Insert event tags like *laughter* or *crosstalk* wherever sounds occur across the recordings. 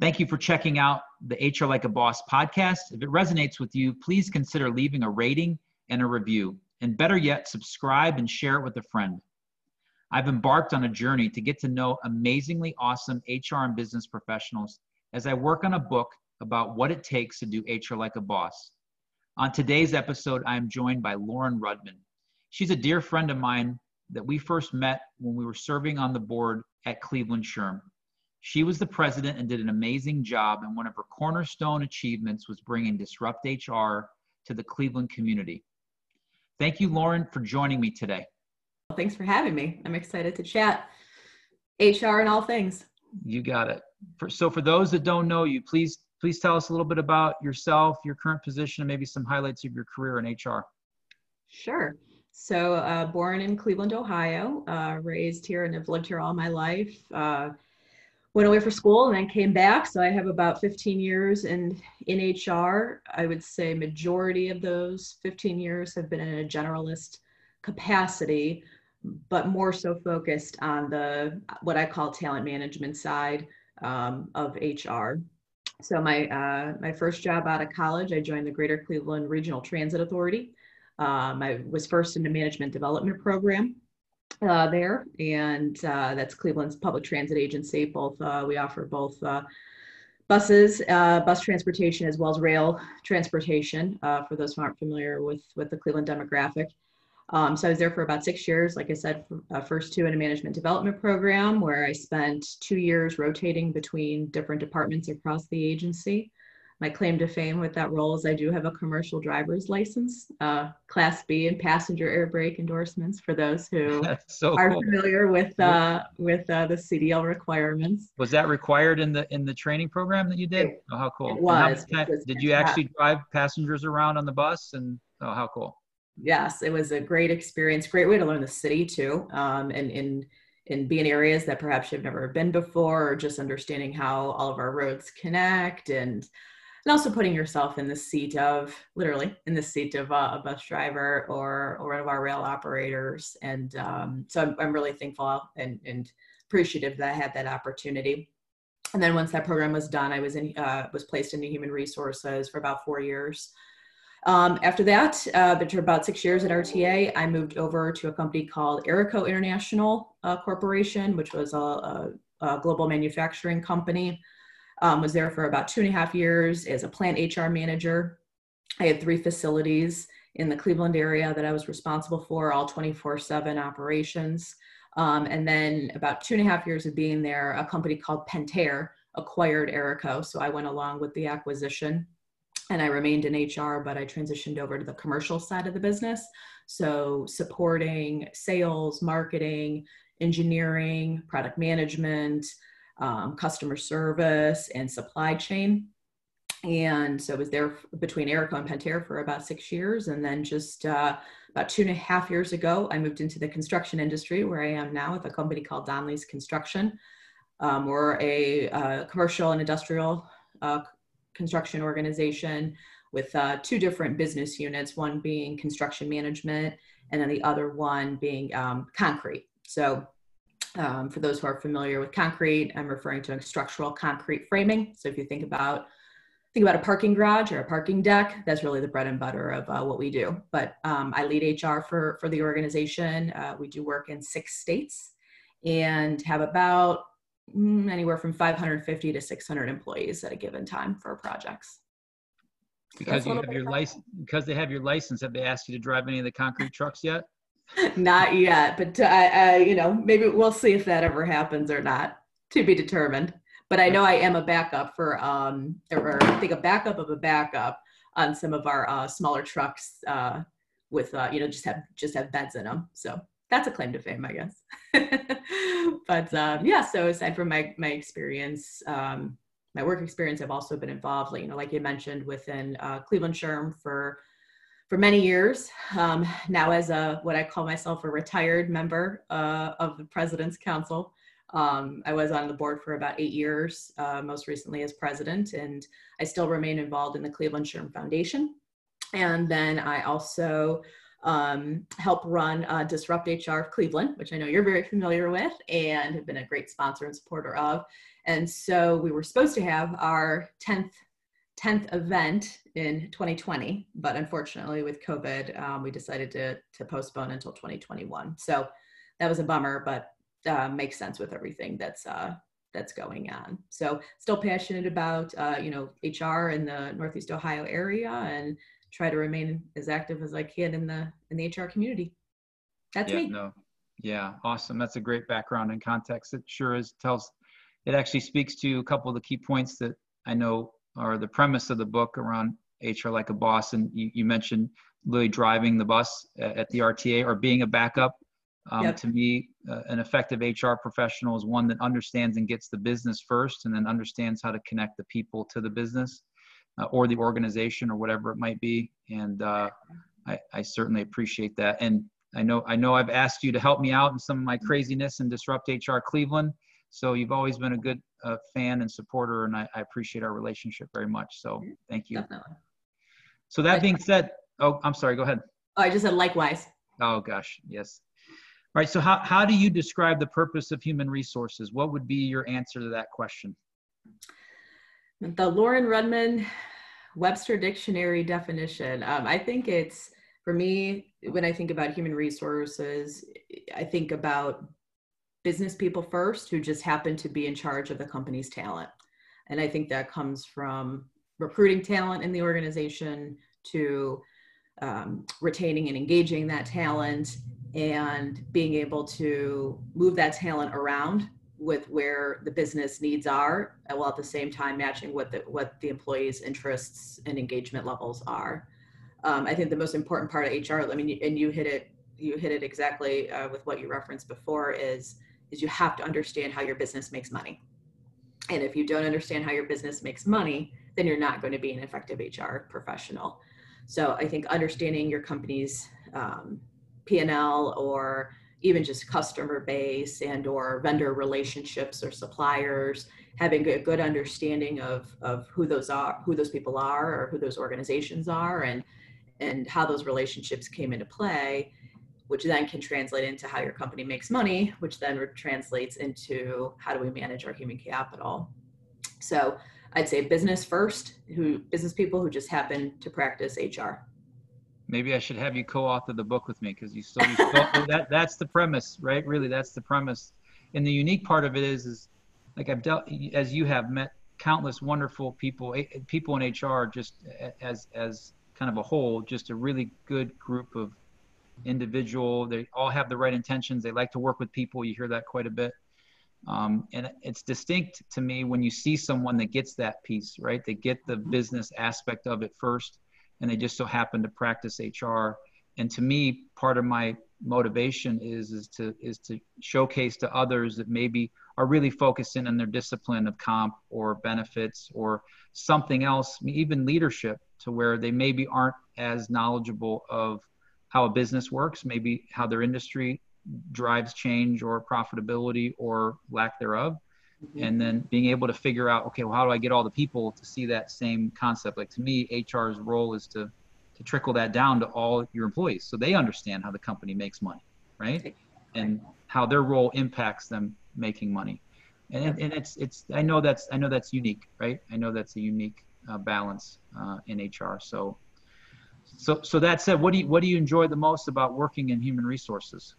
Thank you for checking out the HR Like a Boss podcast. If it resonates with you, please consider leaving a rating and a review. And better yet, subscribe and share it with a friend. I've embarked on a journey to get to know amazingly awesome HR and business professionals as I work on a book about what it takes to do HR like a boss. On today's episode, I am joined by Lauren Rudman. She's a dear friend of mine that we first met when we were serving on the board at Cleveland SHRM. She was the president and did an amazing job, and one of her cornerstone achievements was bringing Disrupt HR to the Cleveland community. Thank you, Lauren, for joining me today. Well, thanks for having me. I'm excited to chat HR and all things. You got it. For, so, for those that don't know you, please please tell us a little bit about yourself, your current position, and maybe some highlights of your career in HR. Sure. So, uh, born in Cleveland, Ohio, uh, raised here and have lived here all my life. Uh, went away for school and then came back. So I have about 15 years in in HR. I would say majority of those 15 years have been in a generalist capacity, but more so focused on the what I call talent management side um, of HR. So my uh, my first job out of college, I joined the Greater Cleveland Regional Transit Authority. Um, I was first in the management development program uh, there, and uh, that's Cleveland's public transit agency. Both uh, we offer both uh, buses, uh, bus transportation, as well as rail transportation. Uh, for those who aren't familiar with with the Cleveland demographic, um, so I was there for about six years. Like I said, first two in a management development program, where I spent two years rotating between different departments across the agency my claim to fame with that role is I do have a commercial driver's license, uh, Class B and passenger air brake endorsements for those who *laughs* so are cool. familiar with uh, with uh, the CDL requirements. Was that required in the in the training program that you did? It, oh, how cool! It was. Time, it was did you actually drive passengers around on the bus? And oh, how cool! Yes, it was a great experience. Great way to learn the city too, um, and in and be in areas that perhaps you've never been before, or just understanding how all of our roads connect and and also putting yourself in the seat of literally in the seat of a, a bus driver or or one of our rail operators. And um, so I'm, I'm really thankful and, and appreciative that i had that opportunity. And then once that program was done i was in uh, was placed into human resources for about four years. Um, after that, uh, after about six years at RTA, I moved over to a company called Erico International uh, Corporation, which was a, a, a, global manufacturing company. Um, was there for about two and a half years as a plant HR manager. I had three facilities in the Cleveland area that I was responsible for, all 24 7 operations. Um, and then about two and a half years of being there, a company called Pentair acquired Erico. So I went along with the acquisition and I remained in HR, but I transitioned over to the commercial side of the business. So supporting sales, marketing, engineering, product management, um, customer service and supply chain. And so I was there between Erico and Pentair for about six years. And then just uh, about two and a half years ago, I moved into the construction industry where I am now with a company called Donley's Construction. Um, we're a uh, commercial and industrial uh, construction organization with uh, two different business units, one being construction management and then the other one being um, concrete. So um, for those who are familiar with concrete, I'm referring to structural concrete framing. So if you think about think about a parking garage or a parking deck, that's really the bread and butter of uh, what we do. But um, I lead HR for for the organization. Uh, we do work in six states and have about mm, anywhere from 550 to 600 employees at a given time for projects. Because you have your license, because they have your license, have they asked you to drive any of the concrete trucks yet? *laughs* not yet, but I, uh, you know, maybe we'll see if that ever happens or not. To be determined. But I know I am a backup for, um, or I think a backup of a backup on some of our uh, smaller trucks uh, with, uh, you know, just have just have beds in them. So that's a claim to fame, I guess. *laughs* but um, yeah, so aside from my my experience, um, my work experience, I've also been involved, like, you know, like you mentioned, within uh, Cleveland SHRM for for many years. Um, now, as a what I call myself a retired member uh, of the President's Council, um, I was on the board for about eight years, uh, most recently as president, and I still remain involved in the Cleveland SHRM Foundation. And then I also um, help run uh, Disrupt HR of Cleveland, which I know you're very familiar with and have been a great sponsor and supporter of. And so we were supposed to have our 10th 10th event in 2020, but unfortunately with COVID, um, we decided to, to postpone until 2021. So that was a bummer, but uh, makes sense with everything that's uh, that's going on. So still passionate about uh, you know HR in the Northeast Ohio area and try to remain as active as I can in the in the HR community. That's yeah, me. No. Yeah, awesome. That's a great background and context. It sure is tells it actually speaks to a couple of the key points that I know are the premise of the book around HR like a boss. And you, you mentioned really driving the bus at the RTA or being a backup. Um, yep. To me, uh, an effective HR professional is one that understands and gets the business first and then understands how to connect the people to the business uh, or the organization or whatever it might be. And uh, I, I, certainly appreciate that. And I know I know I've asked you to help me out in some of my craziness and disrupt HR Cleveland. So you've always been a good uh, fan and supporter, and I, I, appreciate our relationship very much. So thank you. Definitely. So that being said, oh, I'm sorry. Go ahead. Oh, I just said likewise. Oh gosh, yes. All right. So how how do you describe the purpose of human resources? What would be your answer to that question? The Lauren Rudman Webster Dictionary definition. Um, I think it's for me when I think about human resources, I think about business people first who just happen to be in charge of the company's talent. And I think that comes from recruiting talent in the organization to um, retaining and engaging that talent and being able to move that talent around with where the business needs are, while at the same time matching what the what the employees' interests and engagement levels are. Um, I think the most important part of HR, I mean, and you hit it, you hit it exactly uh, with what you referenced before, is is you have to understand how your business makes money. And if you don't understand how your business makes money, then you're not going to be an effective HR professional. So I think understanding your company's um, P&L or even just customer base and or vendor relationships or suppliers having a good understanding of, of who those are who those people are or who those organizations are and and how those relationships came into play which then can translate into how your company makes money which then translates into how do we manage our human capital so i'd say business first who business people who just happen to practice hr maybe I should have you co-author the book with me because you still, you still *laughs* that that's the premise, right? Really, that's the premise. And the unique part of it is, is like I've dealt as you have met countless wonderful people, eh, people in HR, just eh, as as kind of a whole, just a really good group of individual. They all have the right intentions. They like to work with people. You hear that quite a bit. Um, and it's distinct to me when you see someone that gets that piece, right? They get the business aspect of it first and they just so happen to practice HR. And to me, part of my motivation is is to is to showcase to others that maybe are really focusing on their discipline of comp or benefits or something else, even leadership, to where they maybe aren't as knowledgeable of how a business works, maybe how their industry drives change or profitability or lack thereof. Mm-hmm. and then being able to figure out okay well how do i get all the people to see that same concept? Like to me hr's role is to to trickle that down to all your employees so they understand how the company makes money right? And how their role impacts them making money. And, and it's it's i know that's i know that's unique right? I know that's a unique uh, balance uh, in hr so so so that said what do you what do you enjoy the most about working in human resources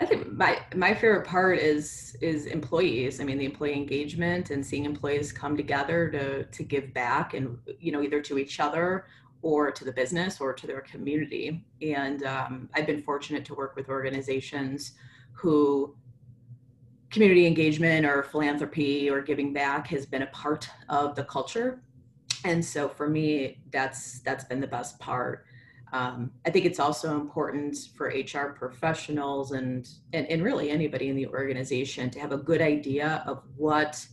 I think my my favorite part is is employees. I mean, the employee engagement and seeing employees come together to to give back, and you know, either to each other or to the business or to their community. And um, I've been fortunate to work with organizations who community engagement or philanthropy or giving back has been a part of the culture. And so for me, that's that's been the best part. Um, I think it's also important for HR professionals and, and, and really anybody in the organization to have a good idea of what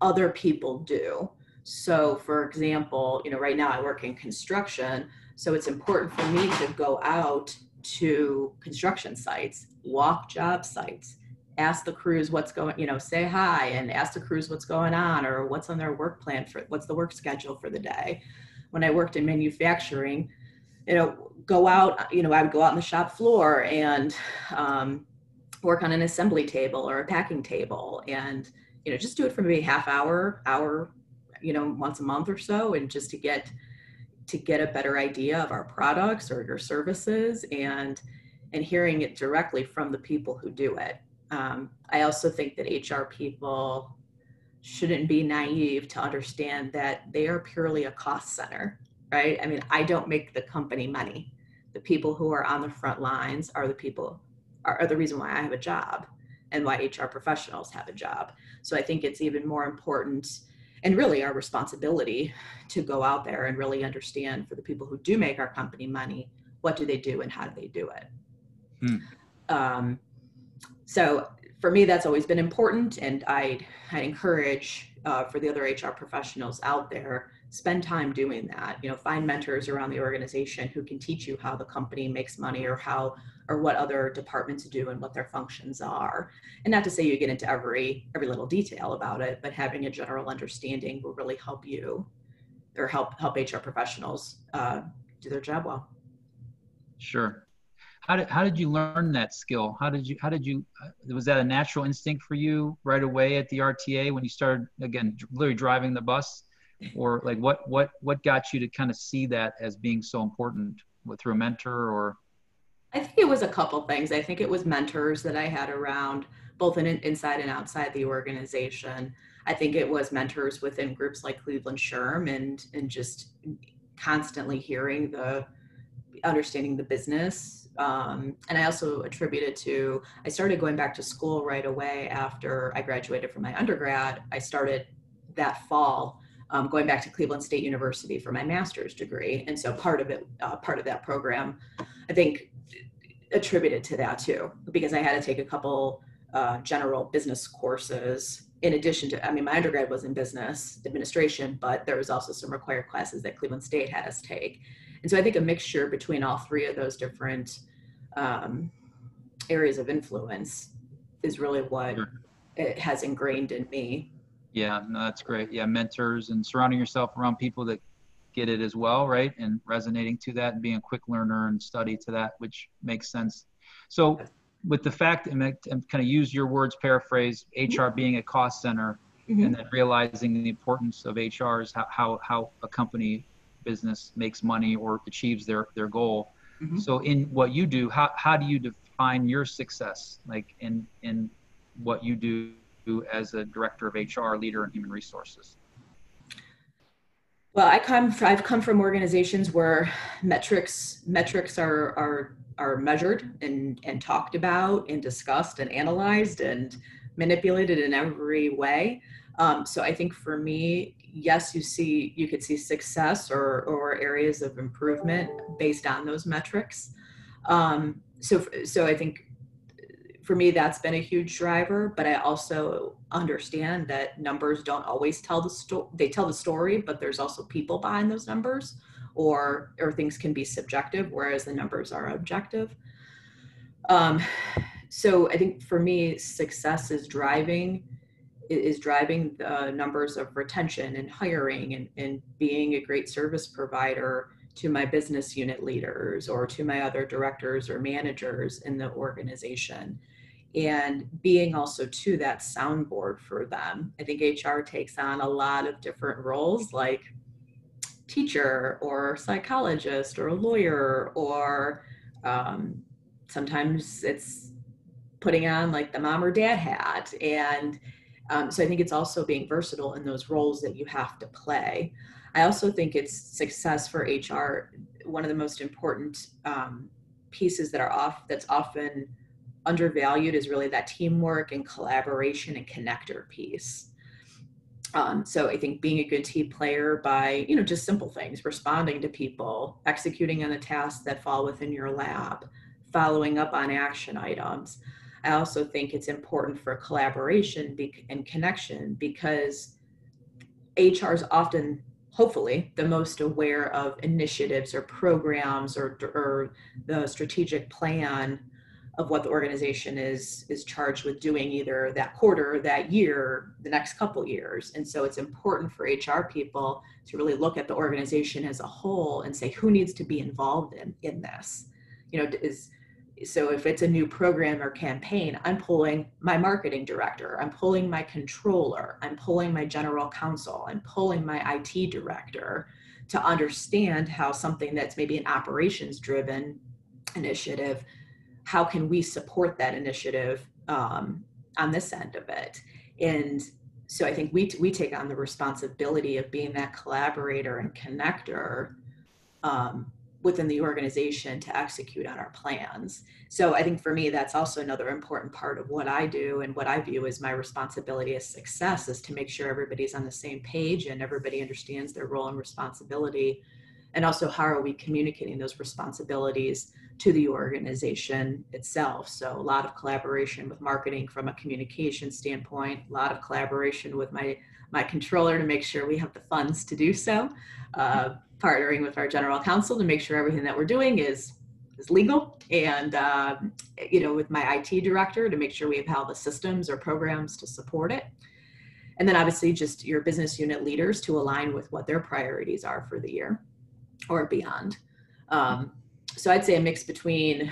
other people do. So, for example, you know, right now I work in construction, so it's important for me to go out to construction sites, walk job sites, ask the crews what's going, you know, say hi and ask the crews what's going on or what's on their work plan for what's the work schedule for the day. When I worked in manufacturing, you know, go out, you know, I would go out on the shop floor and um, work on an assembly table or a packing table and, you know, just do it for maybe half hour, hour, you know, once a month or so. And just to get, to get a better idea of our products or your services and, and hearing it directly from the people who do it. Um, I also think that HR people shouldn't be naive to understand that they are purely a cost center, right? I mean, I don't make the company money. The people who are on the front lines are the people are, are the reason why I have a job and why HR professionals have a job. So I think it's even more important and really our responsibility to go out there and really understand for the people who do make our company money, what do they do and how do they do it? Hmm. Um, so for me, that's always been important, and I I encourage uh, for the other HR professionals out there spend time doing that. You know, find mentors around the organization who can teach you how the company makes money or how or what other departments do and what their functions are. And not to say you get into every every little detail about it, but having a general understanding will really help you or help help HR professionals uh, do their job well. Sure how did how did you learn that skill? How did you how did you uh, was that a natural instinct for you right away at the RTA when you started again literally driving the bus, or like what what what got you to kind of see that as being so important through a mentor or? I think it was a couple things. I think it was mentors that I had around both in, inside and outside the organization. I think it was mentors within groups like Cleveland SHRM and and just constantly hearing the understanding the business um, and I also attribute it to I started going back to school right away after I graduated from my undergrad. I started that fall um, going back to Cleveland State University for my master's degree, and so part of it, uh, part of that program, I think, attributed to that too, because I had to take a couple uh, general business courses in addition to. I mean, my undergrad was in business administration, but there was also some required classes that Cleveland State had us take. And so I think a mixture between all three of those different um, areas of influence is really what sure. it has ingrained in me. Yeah, no, that's great. Yeah, mentors and surrounding yourself around people that get it as well, right? And resonating to that and being a quick learner and study to that, which makes sense. So, with the fact, and kind of use your words, paraphrase HR being a cost center, mm-hmm. and then realizing the importance of HR is how, how, how a company business makes money or achieves their, their goal. Mm-hmm. So in what you do, how, how do you define your success, like in, in what you do as a director of HR, leader in human resources? Well, I come. I've come from organizations where metrics metrics are are are measured and and talked about and discussed and analyzed and manipulated in every way. Um, so I think for me, yes, you see, you could see success or, or areas of improvement based on those metrics. Um, so, so I think for me, that's been a huge driver, but I also understand that numbers don't always tell the story. They tell the story, but there's also people behind those numbers or, or things can be subjective, whereas the numbers are objective. Um, so I think for me, success is driving is driving the numbers of retention and hiring and, and being a great service provider to my business unit leaders or to my other directors or managers in the organization. And being also to that soundboard for them. I think hr takes on a lot of different roles like teacher or psychologist or lawyer or um, sometimes it's putting on like the mom or dad hat and um, so I think it's also being versatile in those roles that you have to play. I also think it's success for HR. One of the most important um, pieces that are off that's often undervalued is really that teamwork and collaboration and connector piece. Um, so I think being a good team player by you know just simple things, responding to people, executing on the tasks that fall within your lab, following up on action items. I also think it's important for collaboration and connection because HR is often, hopefully, the most aware of initiatives or programs or, or the strategic plan of what the organization is is charged with doing either that quarter that year the next couple years. And so it's important for hr people to really look at the organization as a whole and say who needs to be involved in in this? You know is so if it's a new program or campaign i'm pulling my marketing director i'm pulling my controller i'm pulling my general counsel i'm pulling my it director to understand how something that's maybe an operations driven initiative how can we support that initiative um, on this end of it? And so i think we, t- we take on the responsibility of being that collaborator and connector um, within the organization to execute on our plans. So i think for me that's also another important part of what i do and what i view as my responsibility as success is to make sure everybody's on the same page and everybody understands their role and responsibility. And also how are we communicating those responsibilities to the organization itself. So a lot of collaboration with marketing from a communication standpoint, a lot of collaboration with my my controller to make sure we have the funds to do so, uh, partnering with our general counsel to make sure everything that we're doing is is legal, and uh, you know with my IT director to make sure we have all the systems or programs to support it. And then obviously just your business unit leaders to align with what their priorities are for the year or beyond. Um, so I'd say a mix between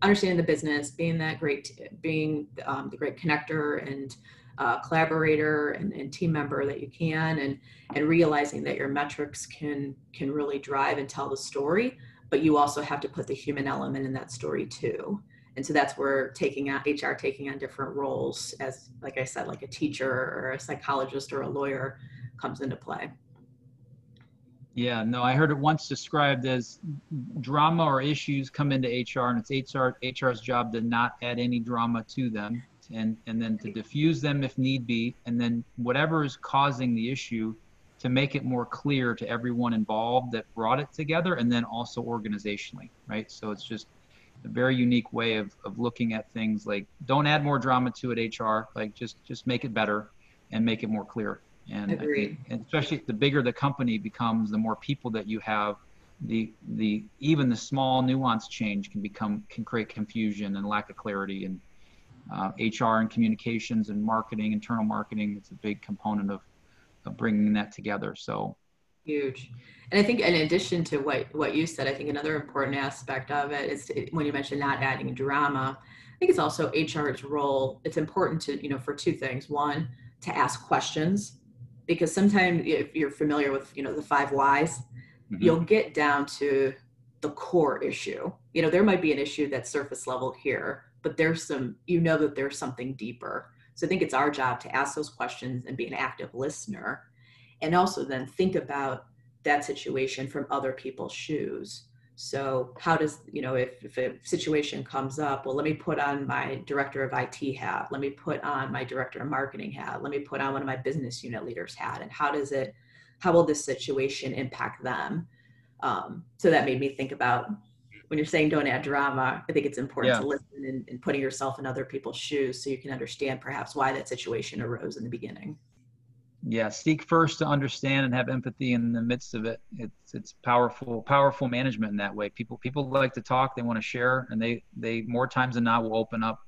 understanding the business, being that great, being um, the great connector and uh, collaborator and, and, team member that you can, and and realizing that your metrics can can really drive and tell the story, but you also have to put the human element in that story too. And so that's where taking on HR taking on different roles as, like I said, like a teacher or a psychologist or a lawyer comes into play. Yeah, no, I heard it once described as drama or issues come into HR, and it's HR HR's job to not add any drama to them, and and then to diffuse them if need be, and then whatever is causing the issue, to make it more clear to everyone involved that brought it together, and then also organizationally, right? So it's just a very unique way of of looking at things. Like, don't add more drama to it, HR. Like, just just make it better, and make it more clear. And. Think, especially the bigger the company becomes, the more people that you have, the the even the small nuance change can become can create confusion and lack of clarity. And uh, HR and communications and marketing, internal marketing, it's a big component of of bringing that together. So huge. And I think in addition to what what you said, I think another important aspect of it is to, when you mentioned not adding drama. I think it's also HR's role. It's important to you know for two things. One, to ask questions because sometimes if you're familiar with you know the five whys mm-hmm. you'll get down to the core issue you know there might be an issue that's surface level here but there's some you know that there's something deeper. So i think it's our job to ask those questions and be an active listener. And also then think about that situation from other people's shoes. So how does, you know, if, if a situation comes up, well, let me put on my director of IT hat, let me put on my director of marketing hat, let me put on one of my business unit leaders hat, and how does it, how will this situation impact them? Um, so that made me think about when you're saying don't add drama, I think it's important yeah. to listen and, and putting yourself in other people's shoes so you can understand perhaps why that situation arose in the beginning. Yeah seek first to understand and have empathy in the midst of it. It's it's powerful powerful management in that way. People people like to talk they want to share and they they more times than not will open up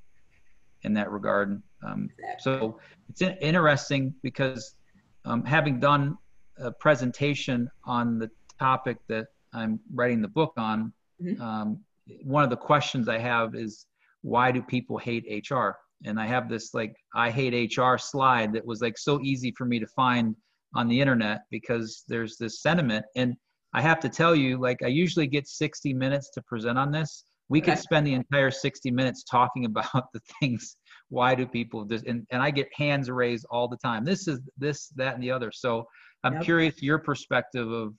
in that regard. Um, so it's interesting because um, having done a presentation on the topic that i'm writing the book on mm-hmm. um, one of the questions i have is why do people hate hr and I have this like I hate HR slide that was like so easy for me to find on the internet because there's this sentiment and I have to tell you like I usually get 60 minutes to present on this. We could spend the entire 60 minutes talking *laughs* about the things why do people this and, and I get hands raised all the time. This is this that and the other. So I'm yep. curious your perspective of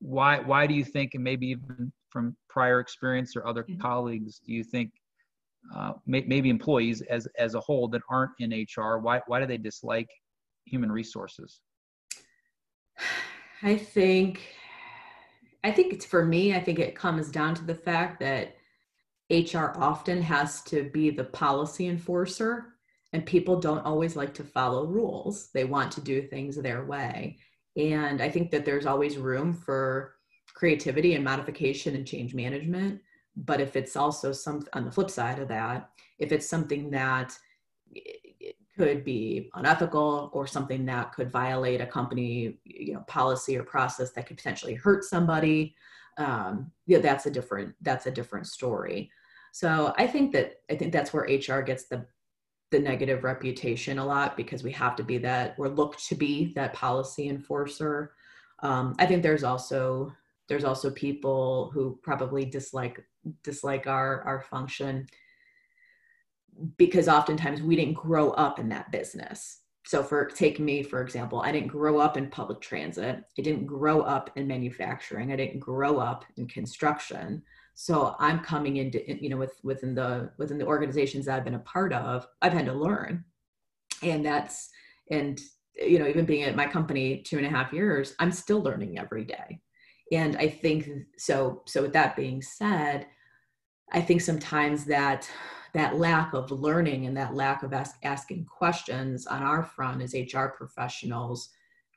why why do you think and maybe even from prior experience or other mm-hmm. colleagues do you think uh, may, maybe employees as as a whole that aren't in HR? Why why do they dislike human resources? *sighs* I think I think it's for me. I think it comes down to the fact that HR often has to be the policy enforcer, and people don't always like to follow rules. They want to do things their way, and I think that there's always room for creativity and modification and change management. But if it's also some on the flip side of that if it's something that could be unethical or something that could violate a company you know policy or process that could potentially hurt somebody um, yeah that's a different that's a different story. So i think that i think that's where hr gets the the negative reputation a lot because we have to be that we're looked to be that policy enforcer. Um, i think there's also there's also people who probably dislike dislike our our function because oftentimes we didn't grow up in that business. So for take me for example i didn't grow up in public transit. I didn't grow up in manufacturing. I didn't grow up in construction. So i'm coming into you know with within the within the organizations that i've been a part of i've had to learn. And that's and you know even being at my company two and a half years i'm still learning every day and i think so so with that being said i think sometimes that that lack of learning and that lack of ask, asking questions on our front as hr professionals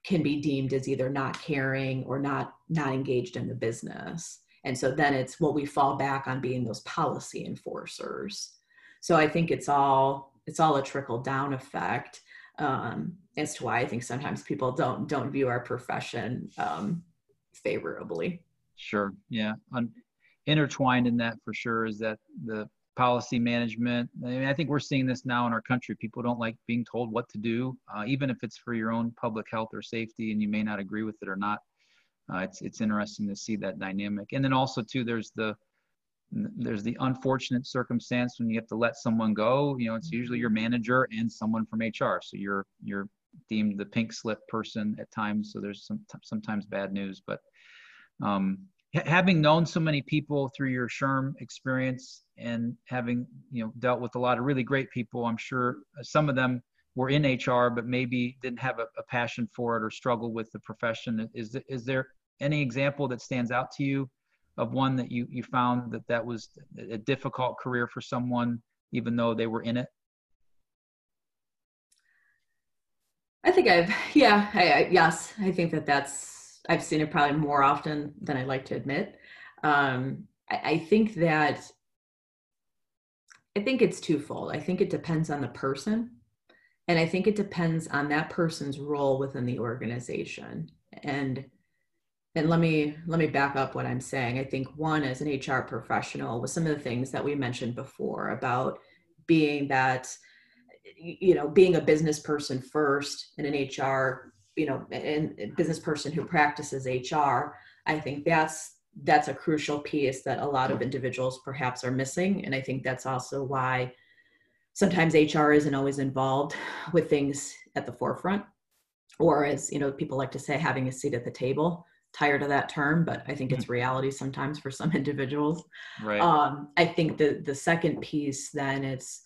can be deemed as either not caring or not not engaged in the business. And so then it's well we fall back on being those policy enforcers. So i think it's all it's all a trickle down effect um, as to why i think sometimes people don't don't view our profession um, favorably. Sure. Yeah. Intertwined in that for sure is that the policy management. I mean, I think we're seeing this now in our country. People don't like being told what to do, uh, even if it's for your own public health or safety, and you may not agree with it or not. Uh, it's it's interesting to see that dynamic. And then also too, there's the there's the unfortunate circumstance when you have to let someone go. You know, it's usually your manager and someone from HR. So you're you're deemed the pink slip person at times. So there's some sometimes bad news, but um, having known so many people through your SHRM experience and having you know dealt with a lot of really great people, I'm sure some of them were in HR but maybe didn't have a, a passion for it or struggle with the profession. Is is there any example that stands out to you of one that you you found that that was a difficult career for someone even though they were in it? Think I've, yeah, I, I, yes, I think that that's, I've seen it probably more often than I like to admit. Um, I, I think that, I think it's twofold. I think it depends on the person. And I think it depends on that person's role within the organization. And and let me let me back up what I'm saying. I think one as an HR professional with some of the things that we mentioned before about being that you know being a business person first and an hr you know and business person who practices hr i think that's that's a crucial piece that a lot of individuals perhaps are missing. And i think that's also why sometimes hr isn't always involved with things at the forefront or as you know people like to say having a seat at the table. Tired of that term but i think it's mm-hmm. reality sometimes for some *laughs* individuals. Right. Um, i think the the second piece then it's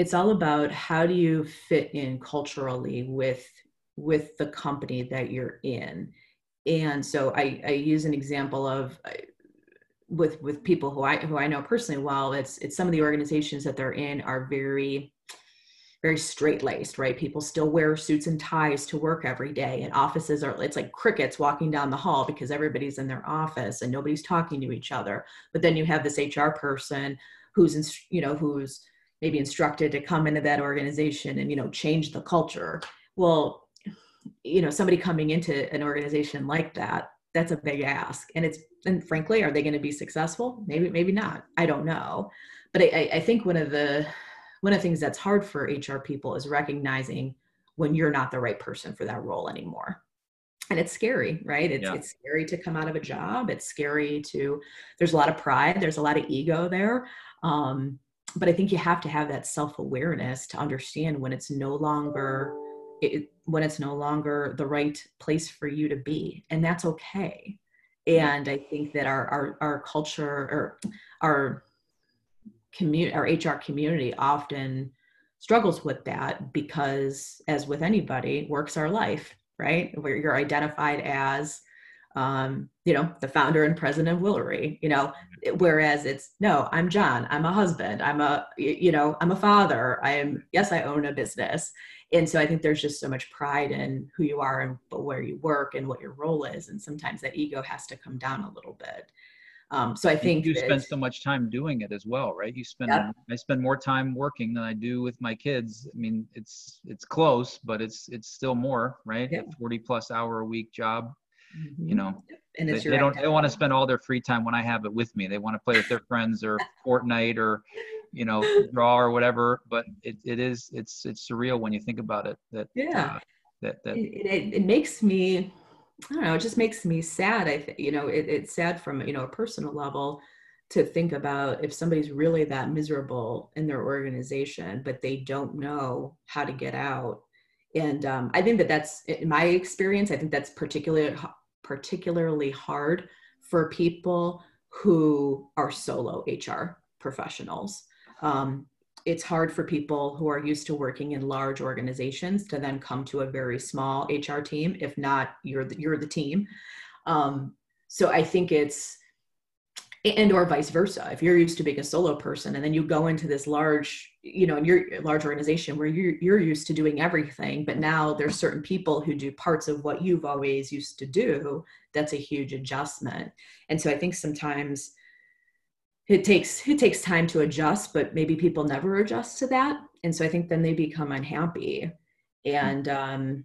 it's all about how do you fit in culturally with with the company that you're in. And so i, I use an example of uh, with with people who i who i know personally well it's it's some of the organizations that they're in are very very straight laced right? People still wear suits and ties to work every day and offices are it's like crickets walking down the hall because everybody's in their office and nobody's talking to each other. But then you have this hr person who's in, you know who's maybe instructed to come into that organization and you know change the culture. Well you know somebody coming into an organization like that that's a big ask. And it's and frankly are they going to be successful? Maybe maybe not. I don't know. But I, I think one of the one of the things that's hard for hr people is recognizing when you're not the right person for that role anymore. And it's scary right? It's, yeah. it's scary to come out of a job. It's scary to there's a lot of pride. There's a lot of ego there. Um, but I think you have to have that self awareness to understand when it's no longer it, when it's no longer the right place for you to be, and that's okay. And I think that our our, our culture or our community, our HR community, often struggles with that because, as with anybody, works our life, right? Where you're identified as um, you know, the founder and president of Willery, you know, whereas it's no, I'm John, I'm a husband, I'm a, you know, I'm a father, I am, yes, I own a business. And so I think there's just so much pride in who you are and where you work and what your role is. And sometimes that ego has to come down a little bit. Um, so I think you spend so much time doing it as well, right? You spend yep. I spend more time working than I do with my kids. I mean, it's it's close, but it's it's still more, right? Yep. 40 plus hour a week job. Mm-hmm. You know, and they, they don't they want to spend all their free time when I have it with me. They want to play with their friends or *laughs* Fortnite or you know draw or whatever. But it, it is it's it's surreal when you think about it. That yeah, uh, that that it, it, it makes me I don't know, it just makes me sad. I think, you know, it, it's sad from, you know, a personal level to think about if somebody's really that miserable in their organization, but they don't know how to get out. And um, I think that that's, in my experience, I think that's particularly, particularly hard for people who are solo HR professionals. Um, it's hard for people who are used to working in large organizations to then come to a very small HR team. If not, you're the, you're the team. Um, so I think it's and or vice versa. If you're used to being a solo person and then you go into this large, you know, in your large organization where you're you're used to doing everything, but now there's certain people who do parts of what you've always used to do. That's a huge adjustment. And so I think sometimes it takes it takes time to adjust but maybe people never adjust to that and so i think then they become unhappy and um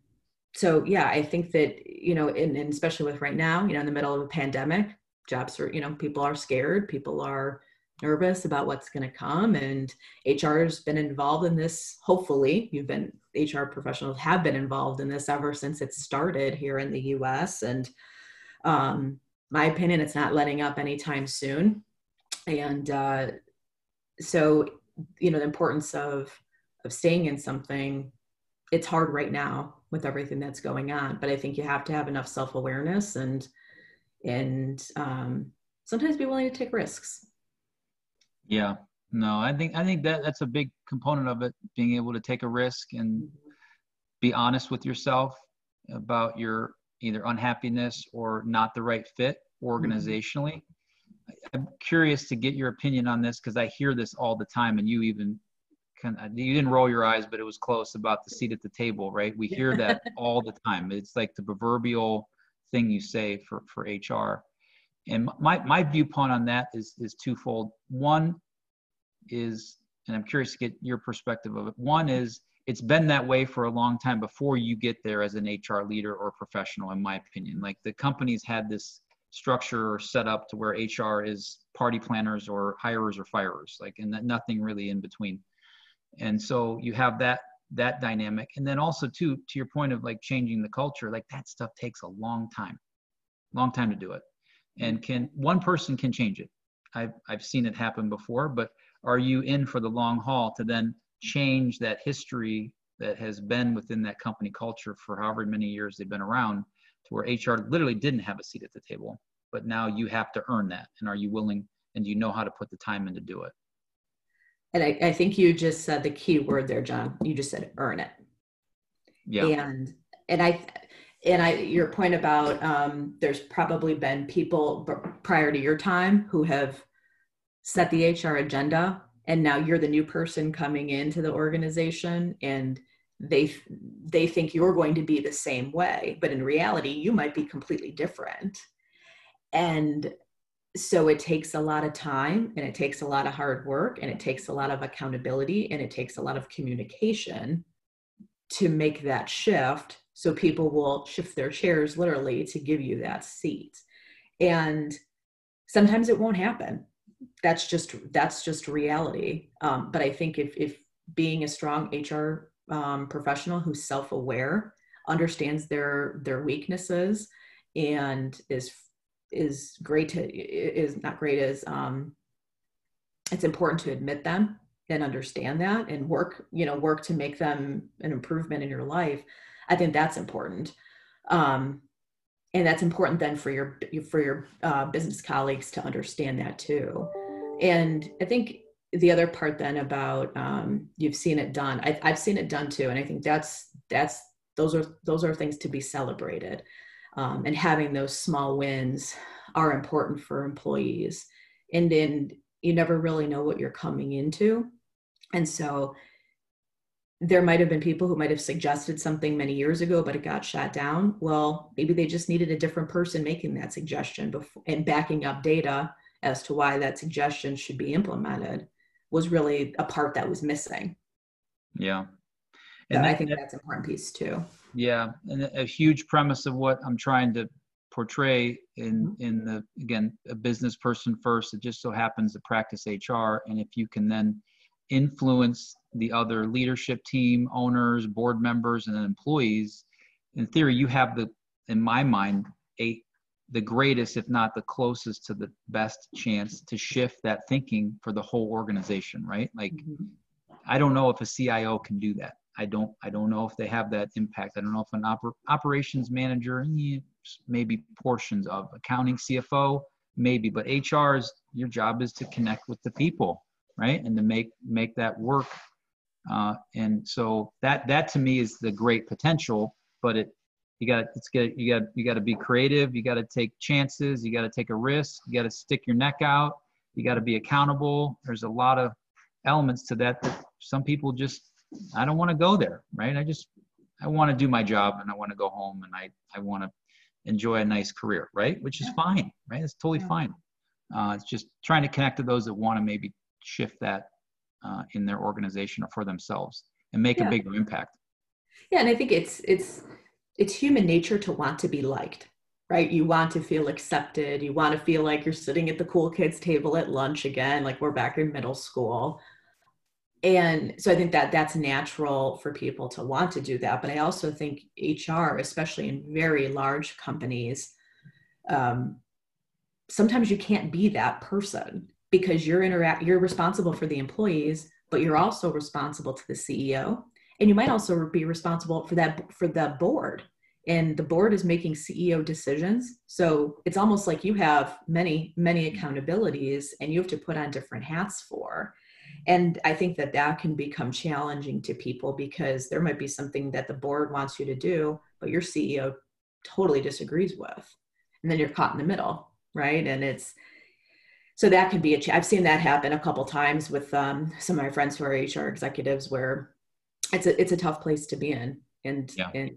so yeah i think that you know and, and especially with right now you know in the middle of a pandemic jobs are you know people are scared people are nervous about what's going to come and hr has been involved in this hopefully you've been hr professionals have been involved in this ever since it started here in the us and um my opinion it's not letting up anytime soon. And uh, so you know the importance of of staying in something it's hard right now with everything that's going on but i think you have to have enough self-awareness and and um, sometimes be willing to take risks yeah no i think i think that that's a big component of it being able to take a risk and mm-hmm. be honest with yourself about your either unhappiness or not the right fit mm-hmm. organizationally I'm curious to get your opinion on this because I hear this all the time, and you even kind of, you didn't roll your eyes, but it was close about the seat at the table, right? We hear that *laughs* all the time. It's like the proverbial thing you say for for HR. And my my viewpoint on that is is twofold. One is, and I'm curious to get your perspective of it. One is it's been that way for a long time before you get there as an HR leader or professional, in my opinion. Like the companies had this structure set up to where HR is party planners or hirers or firers, like, and that nothing really in between. And so you have that that dynamic, and then also too, to your point of like changing the culture, like that stuff takes a long time, long time to do it, and can one person can change it. I've I've seen it happen before, but are you in for the long haul to then change that history that has been within that company culture for however many years they've been around to where HR literally didn't have a seat at the table, but now you have to earn that. And are you willing and do you know how to put the time in to do it? And I, I think you just said the key word there, John. You just said earn it. Yeah. And and I and I your point about um, there's probably been people prior to your time who have set the HR agenda, and now you're the new person coming into the organization, and they they think you're going to be the same way but in reality you might be completely different and so it takes a lot of time and it takes a lot of hard work and it takes a lot of accountability and it takes a lot of communication to make that shift. So people will shift their chairs literally to give you that seat. And sometimes it won't happen. That's just that's just reality. Um, but i think if if being a strong hr um, professional who's self-aware understands their their weaknesses and is is great to is not great as um it's important to admit them and understand that and work you know work to make them an improvement in your life. I think that's important. Um and that's important then for your for your uh, business colleagues to understand that too. And i think the other part then about um, you've seen it done I, i've seen it done too and i think that's that's those are those are things to be celebrated um, and having those small wins are important for employees and then you never really know what you're coming into and so there might have been people who might have suggested something many years ago but it got shot down well maybe they just needed a different person making that suggestion before and backing up data as to why that suggestion should be implemented was really a part that was missing. Yeah. And so I think that's an important piece too. Yeah. And a huge premise of what I'm trying to portray in Mm-hmm. in the again a business person first it just so happens to practice hr and if you can then influence the other leadership team owners board members and employees in theory you have the in my mind a the greatest if not the closest to the best chance to shift that thinking for the whole organization right like mm-hmm. i don't know if a cio can do that i don't i don't know if they have that impact. I don't know if an oper- operations manager maybe portions of accounting cfo maybe but hr's your job is to connect with the people right? And to make make that work. Uh, and so that that to me is the great potential but it you got it's get you got you got to be creative. You got to take chances. You got to take a risk. You got to stick your neck out. You got to be accountable. There's a lot of elements to that that some people just i don't want to go there right? I just i want to do my job and i want to go home and i i want to enjoy a nice career right? Which is fine right? It's totally yeah. fine. Uh, it's just trying to connect to those that want to maybe shift that uh, in their organization or for themselves and make yeah. a bigger impact. Yeah and i think it's it's it's human nature to want to be liked right? You want to feel accepted. You want to feel like you're sitting at the cool kids table at lunch again like we're back in middle school and so i think that that's natural for people to want to do that. But i also think hr especially in very large companies um, sometimes you can't be that person because you're interact you're responsible for the employees but you're also responsible to the ceo and you might also be responsible for that for the board. And the board is making ceo decisions. So it's almost like you have many many accountabilities and you have to put on different hats for and i think that that can become challenging to people because there might be something that the board wants you to do but your ceo totally disagrees with and then you're caught in the middle right? And it's so that could be a ch- i've seen that happen a couple times with um, some of my friends who are hr executives where it's a it's a tough place to be in. And yeah. and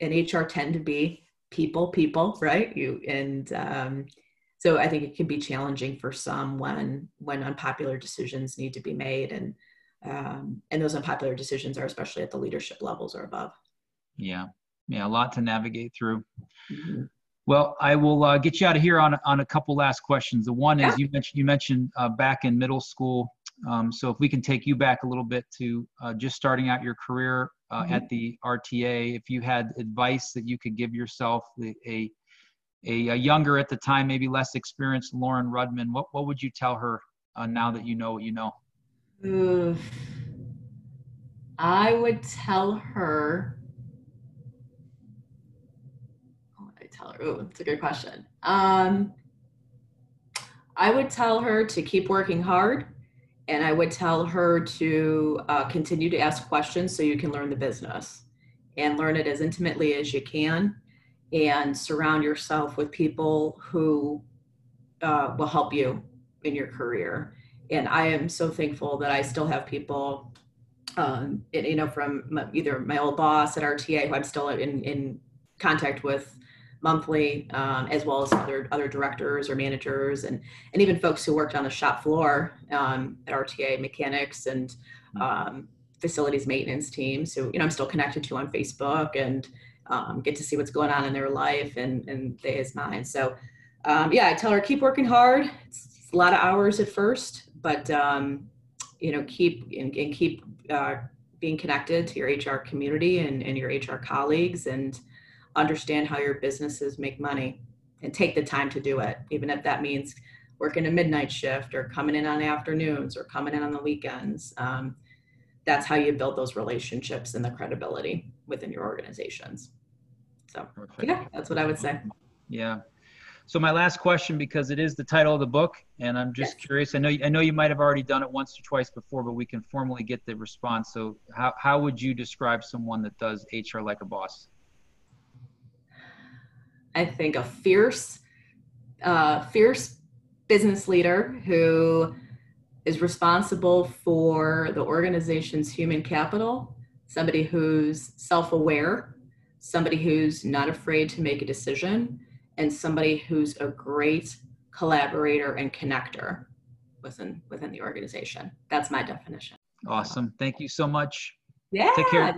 and hr tend to be people people right? You and um, so i think it can be challenging for some when when unpopular decisions need to be made and um, and those unpopular decisions are especially at the leadership levels or above. Yeah. Yeah a lot to navigate through. Mm-hmm. well i will uh, get you out of here on, on a couple last questions. The one is you mentioned you mentioned uh, back in middle school. Um, so if we can take you back a little bit to uh, just starting out your career uh, mm-hmm. at the RTA, if you had advice that you could give yourself, a, a, a younger at the time, maybe less experienced Lauren Rudman, what, what would you tell her uh, now that you know what you know? Uh, I would tell her. What would I tell her? Oh, that's a good question. Um, I would tell her to keep working hard and I would tell her to uh, continue to ask questions so you can learn the business and learn it as intimately as you can and surround yourself with people who uh, will help you in your career. And I am so thankful that I still have people, um, you know, from my, either my old boss at RTA, who I'm still in, in contact with monthly, um, as well as other other directors or managers, and and even folks who worked on the shop floor um, at RTA mechanics and mm-hmm. um, facilities maintenance teams. who you know I'm still connected to on Facebook and um, get to see what's going on in their life and and they as mine. So um, yeah, I tell her keep working hard. It's, it's a lot of hours at first, but um, you know keep and, and keep uh, being connected to your HR community and, and your HR colleagues and understand how your businesses make money and take the time to do it, even if that means working a midnight shift or coming in on afternoons or coming in on the weekends. Um, that's how you build those relationships and the credibility within your organizations. So, Perfect. yeah, that's what I would say. Yeah. So my last question, because it is the title of the book, and I'm just yes. curious. I know I know you might have already done it once or twice before, but we can formally get the response. So how how would you describe someone that does HR like a boss? I think, a fierce, uh, fierce business leader who is responsible for the organization's human capital, somebody who's self aware, somebody who's not afraid to make a decision, and somebody who's a great collaborator, and connector within within the organization. That's my definition. Awesome. Thank you so much. Yeah, Take care.